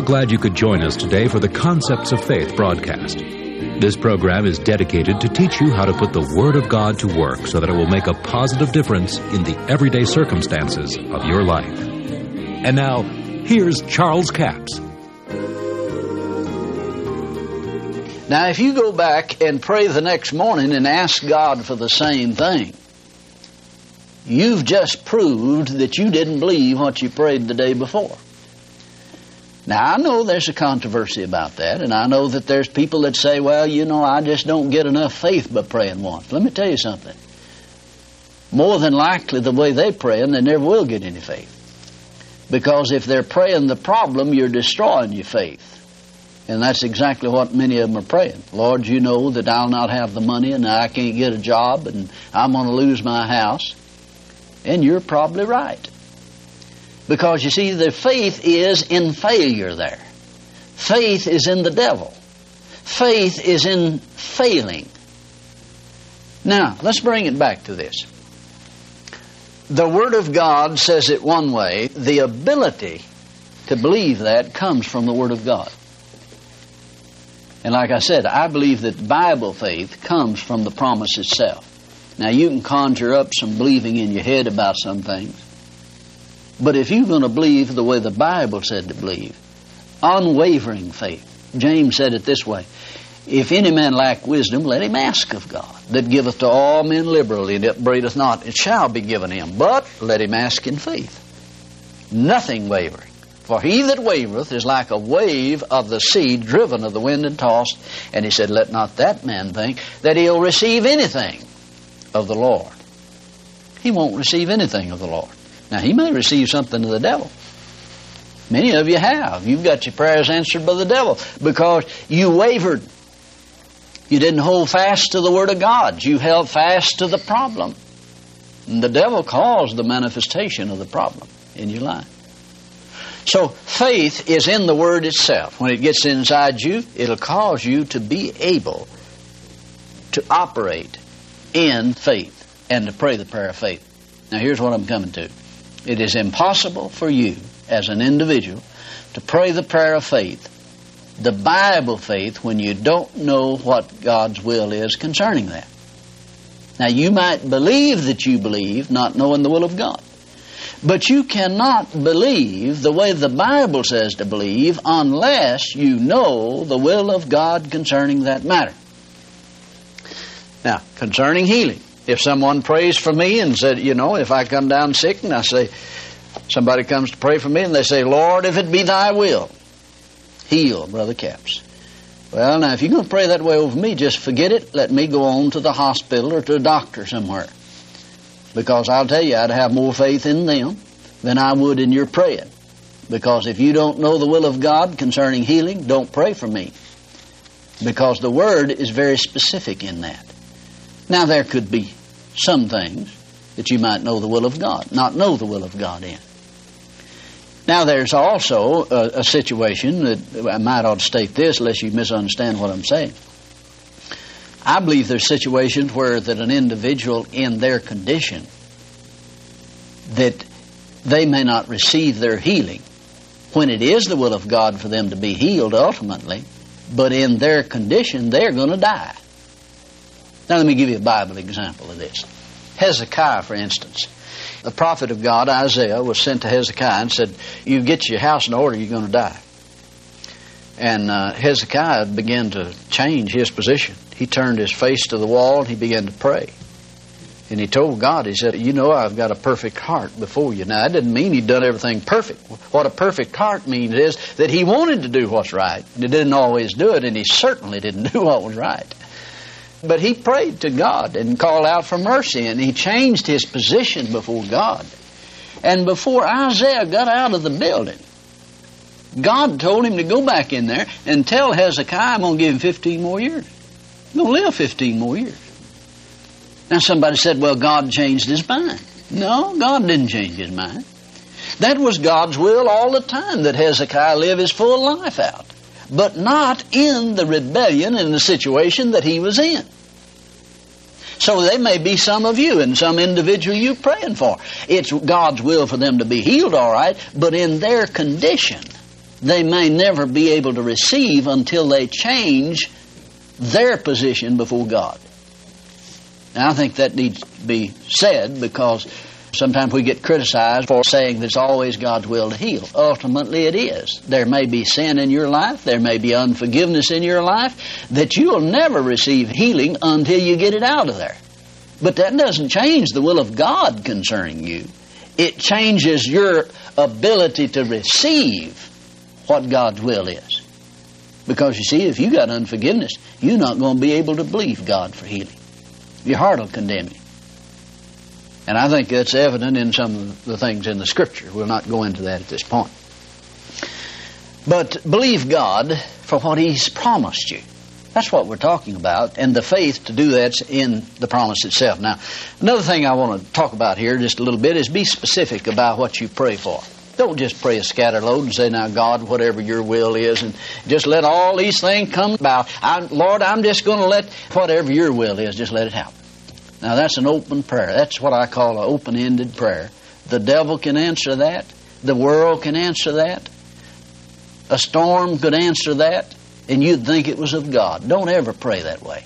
are glad you could join us today for the Concepts of Faith broadcast. This program is dedicated to teach you how to put the Word of God to work so that it will make a positive difference in the everyday circumstances of your life. And now, here's Charles Capps. Now, if you go back and pray the next morning and ask God for the same thing, you've just proved that you didn't believe what you prayed the day before. Now, I know there's a controversy about that, and I know that there's people that say, well, you know, I just don't get enough faith by praying once. Let me tell you something. More than likely, the way they pray, and they never will get any faith. Because if they're praying the problem, you're destroying your faith. And that's exactly what many of them are praying. Lord, you know that I'll not have the money and I can't get a job and I'm going to lose my house. And you're probably right. Because you see, the faith is in failure there. Faith is in the devil. Faith is in failing. Now, let's bring it back to this. The Word of God says it one way. The ability to believe that comes from the Word of God. And like I said, I believe that Bible faith comes from the promise itself. Now, you can conjure up some believing in your head about some things. But if you're going to believe the way the Bible said to believe, unwavering faith, James said it this way If any man lack wisdom, let him ask of God, that giveth to all men liberally, and upbraideth not, it shall be given him. But let him ask in faith, nothing wavering. For he that wavereth is like a wave of the sea driven of the wind and tossed. And he said, Let not that man think that he'll receive anything of the Lord. He won't receive anything of the Lord. Now, he may receive something of the devil. Many of you have. You've got your prayers answered by the devil because you wavered. You didn't hold fast to the Word of God. You held fast to the problem. And the devil caused the manifestation of the problem in your life. So faith is in the Word itself. When it gets inside you, it'll cause you to be able to operate in faith and to pray the prayer of faith. Now, here's what I'm coming to it is impossible for you as an individual to pray the prayer of faith, the Bible faith, when you don't know what God's will is concerning that. Now, you might believe that you believe, not knowing the will of God. But you cannot believe the way the Bible says to believe unless you know the will of God concerning that matter. Now, concerning healing, if someone prays for me and said, you know, if I come down sick and I say, somebody comes to pray for me and they say, Lord, if it be thy will, heal Brother Capps. Well, now, if you're going to pray that way over me, just forget it. Let me go on to the hospital or to a doctor somewhere. Because I'll tell you, I'd have more faith in them than I would in your praying. Because if you don't know the will of God concerning healing, don't pray for me. Because the Word is very specific in that. Now, there could be some things that you might know the will of God, not know the will of God in. Now, there's also a, a situation that I might ought to state this, unless you misunderstand what I'm saying. I believe there's situations where that an individual in their condition that they may not receive their healing when it is the will of God for them to be healed ultimately, but in their condition they're going to die. Now let me give you a Bible example of this. Hezekiah, for instance. The prophet of God, Isaiah, was sent to Hezekiah and said, You get your house in order, you're going to die. And uh, Hezekiah began to change his position. He turned his face to the wall and he began to pray. And he told God, he said, You know, I've got a perfect heart before you. Now, that didn't mean he'd done everything perfect. What a perfect heart means is that he wanted to do what's right. He didn't always do it, and he certainly didn't do what was right. But he prayed to God and called out for mercy, and he changed his position before God. And before Isaiah got out of the building, God told him to go back in there and tell Hezekiah, I'm going to give him 15 more years. I'm going to live 15 more years. Now, somebody said, well, God changed his mind. No, God didn't change his mind. That was God's will all the time that Hezekiah live his full life out, but not in the rebellion in the situation that he was in. So there may be some of you and some individual you're praying for. It's God's will for them to be healed, all right, but in their condition they may never be able to receive until they change their position before God. Now, I think that needs to be said because sometimes we get criticized for saying that it's always God's will to heal. Ultimately, it is. There may be sin in your life, there may be unforgiveness in your life, that you'll never receive healing until you get it out of there. But that doesn't change the will of God concerning you. It changes your ability to receive what God's will is. Because you see, if you got unforgiveness, you're not going to be able to believe God for healing. Your heart will condemn you. And I think that's evident in some of the things in the Scripture. We'll not go into that at this point. But believe God for what He's promised you. That's what we're talking about, and the faith to do that's in the promise itself. Now, another thing I want to talk about here just a little bit is be specific about what you pray for. Don't just pray a scatter load and say, Now, God, whatever your will is, and just let all these things come about. I, Lord, I'm just going to let whatever your will is, just let it happen. Now, that's an open prayer. That's what I call an open ended prayer. The devil can answer that, the world can answer that, a storm could answer that and you'd think it was of God. Don't ever pray that way.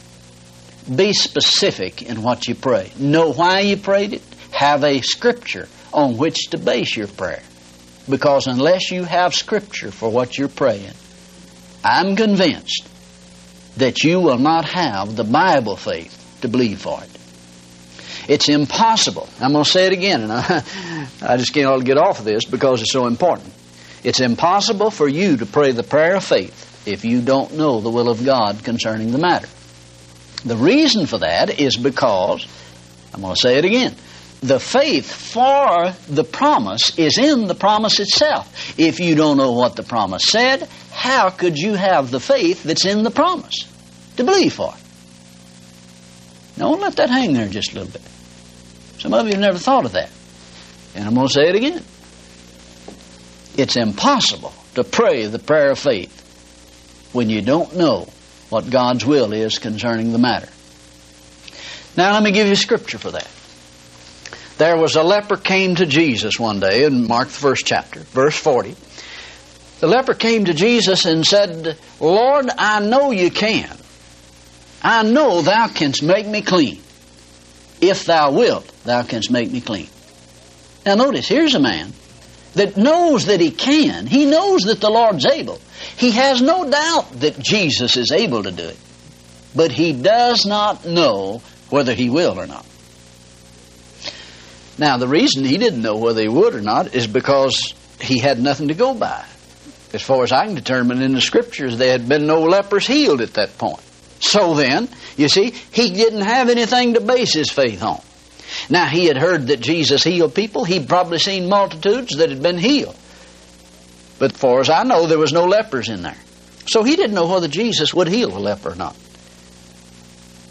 Be specific in what you pray. Know why you prayed it. Have a scripture on which to base your prayer. Because unless you have scripture for what you're praying, I'm convinced that you will not have the Bible faith to believe for it. It's impossible. I'm going to say it again, and I, I just can't get off of this because it's so important. It's impossible for you to pray the prayer of faith if you don't know the will of God concerning the matter. The reason for that is because, I'm going to say it again, the faith for the promise is in the promise itself. If you don't know what the promise said, how could you have the faith that's in the promise to believe for? Don't let that hang there just a little bit. Some of you have never thought of that. And I'm going to say it again. It's impossible to pray the prayer of faith when you don't know what God's will is concerning the matter. Now, let me give you scripture for that. There was a leper came to Jesus one day in Mark the first chapter, verse 40. The leper came to Jesus and said, Lord, I know you can. I know thou canst make me clean. If thou wilt, thou canst make me clean. Now notice, here's a man that knows that he can. He knows that the Lord's able. He has no doubt that Jesus is able to do it, but he does not know whether he will or not. Now, the reason he didn't know whether he would or not is because he had nothing to go by. As far as I can determine in the scriptures, there had been no lepers healed at that point. So then, you see, he didn't have anything to base his faith on. Now, he had heard that Jesus healed people. He'd probably seen multitudes that had been healed. But far as I know, there was no lepers in there. So he didn't know whether Jesus would heal a leper or not.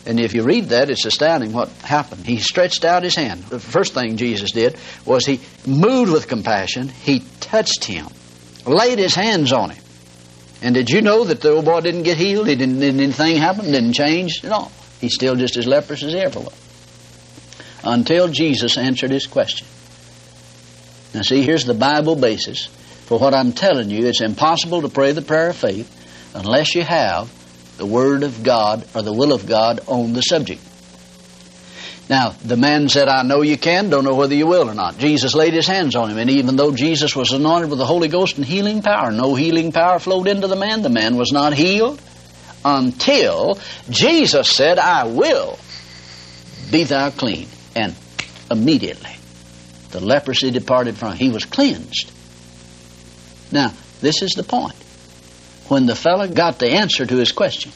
And if you read that, it's astounding what happened. He stretched out his hand. The first thing Jesus did was he moved with compassion. He touched him, laid his hands on him. And did you know that the old boy didn't get healed? He didn't, didn't anything happen? Didn't change all. He's still just as leprous as ever was. Until Jesus answered his question. Now, see, here's the Bible basis for what I'm telling you. It's impossible to pray the prayer of faith unless you have the Word of God or the will of God on the subject. Now, the man said, I know you can, don't know whether you will or not. Jesus laid his hands on him, and even though Jesus was anointed with the Holy Ghost and healing power, no healing power flowed into the man. The man was not healed until Jesus said, I will be thou clean. And immediately the leprosy departed from him. He was cleansed. Now, this is the point. When the fellow got the answer to his question,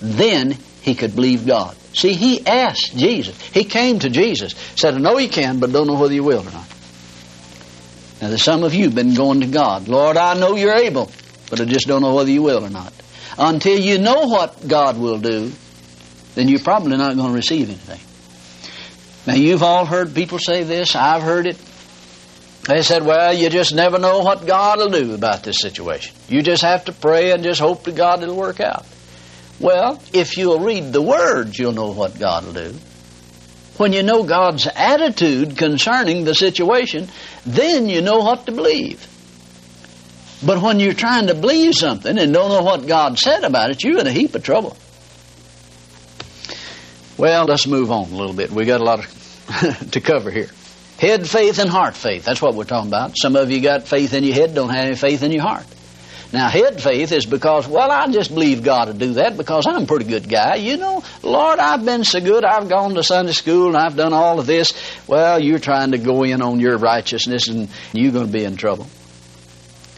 then he could believe God. See, he asked Jesus. He came to Jesus, said, I know you can, but don't know whether you will or not. Now, there's some of you been going to God. Lord, I know you're able, but I just don't know whether you will or not. Until you know what God will do, then you're probably not going to receive anything. Now, you've all heard people say this. I've heard it. They said, well, you just never know what God will do about this situation. You just have to pray and just hope to God it'll work out. Well, if you'll read the words, you'll know what God will do. When you know God's attitude concerning the situation, then you know what to believe. But when you're trying to believe something and don't know what God said about it, you're in a heap of trouble. Well, let's move on a little bit. We got a lot of to cover here. Head faith and heart faith. That's what we're talking about. Some of you got faith in your head, don't have any faith in your heart. Now, head faith is because, well, I just believe God to do that because I'm a pretty good guy. You know, Lord, I've been so good. I've gone to Sunday school and I've done all of this. Well, you're trying to go in on your righteousness and you're going to be in trouble.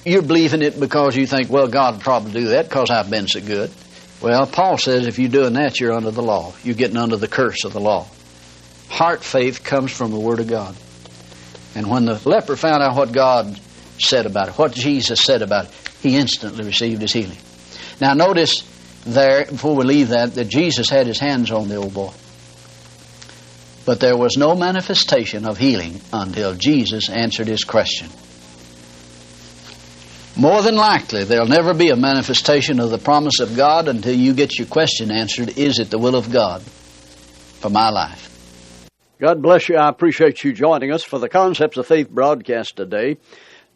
You're believing it because you think, well, God will probably do that because I've been so good. Well, Paul says if you're doing that, you're under the law. You're getting under the curse of the law. Heart faith comes from the Word of God. And when the leper found out what God said about it, what Jesus said about it, he instantly received his healing. Now, notice there, before we leave that, that Jesus had his hands on the old boy. But there was no manifestation of healing until Jesus answered his question. More than likely, there'll never be a manifestation of the promise of God until you get your question answered Is it the will of God for my life? God bless you. I appreciate you joining us for the Concepts of Faith broadcast today.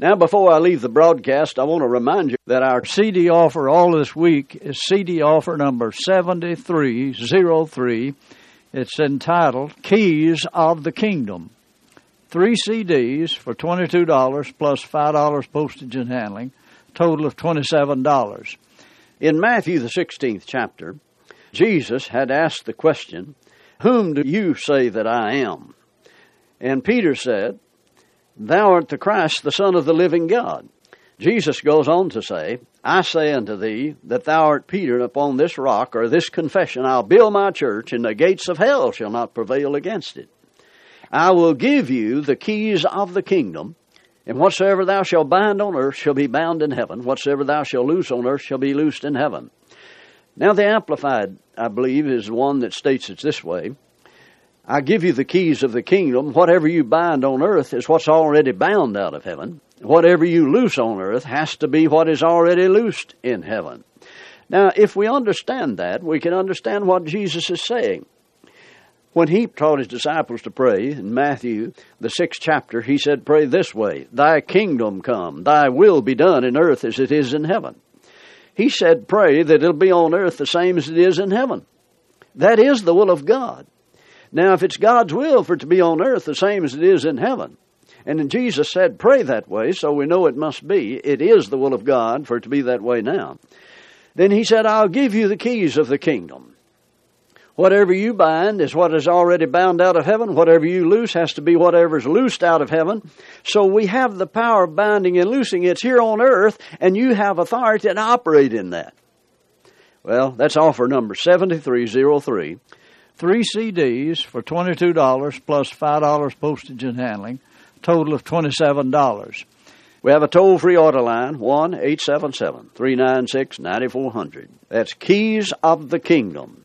Now, before I leave the broadcast, I want to remind you that our CD offer all this week is CD offer number 7303. It's entitled Keys of the Kingdom. Three CDs for $22 plus $5 postage and handling, total of $27. In Matthew, the 16th chapter, Jesus had asked the question, Whom do you say that I am? And Peter said, Thou art the Christ, the Son of the living God. Jesus goes on to say, I say unto thee that thou art Peter, and upon this rock or this confession I'll build my church, and the gates of hell shall not prevail against it. I will give you the keys of the kingdom, and whatsoever thou shalt bind on earth shall be bound in heaven, whatsoever thou shalt loose on earth shall be loosed in heaven. Now, the Amplified, I believe, is one that states it this way I give you the keys of the kingdom. Whatever you bind on earth is what's already bound out of heaven. Whatever you loose on earth has to be what is already loosed in heaven. Now, if we understand that, we can understand what Jesus is saying. When he taught his disciples to pray in Matthew, the sixth chapter, he said, Pray this way Thy kingdom come, thy will be done in earth as it is in heaven. He said, Pray that it'll be on earth the same as it is in heaven. That is the will of God. Now, if it's God's will for it to be on earth the same as it is in heaven, and Jesus said, pray that way, so we know it must be, it is the will of God for it to be that way now. Then he said, I'll give you the keys of the kingdom. Whatever you bind is what is already bound out of heaven. Whatever you loose has to be whatever is loosed out of heaven. So we have the power of binding and loosing. It's here on earth, and you have authority to operate in that. Well, that's offer number 7303 three CDs for $22 plus $5 postage and handling, total of $27. We have a toll free order line, 1 877 396 9400. That's Keys of the Kingdom.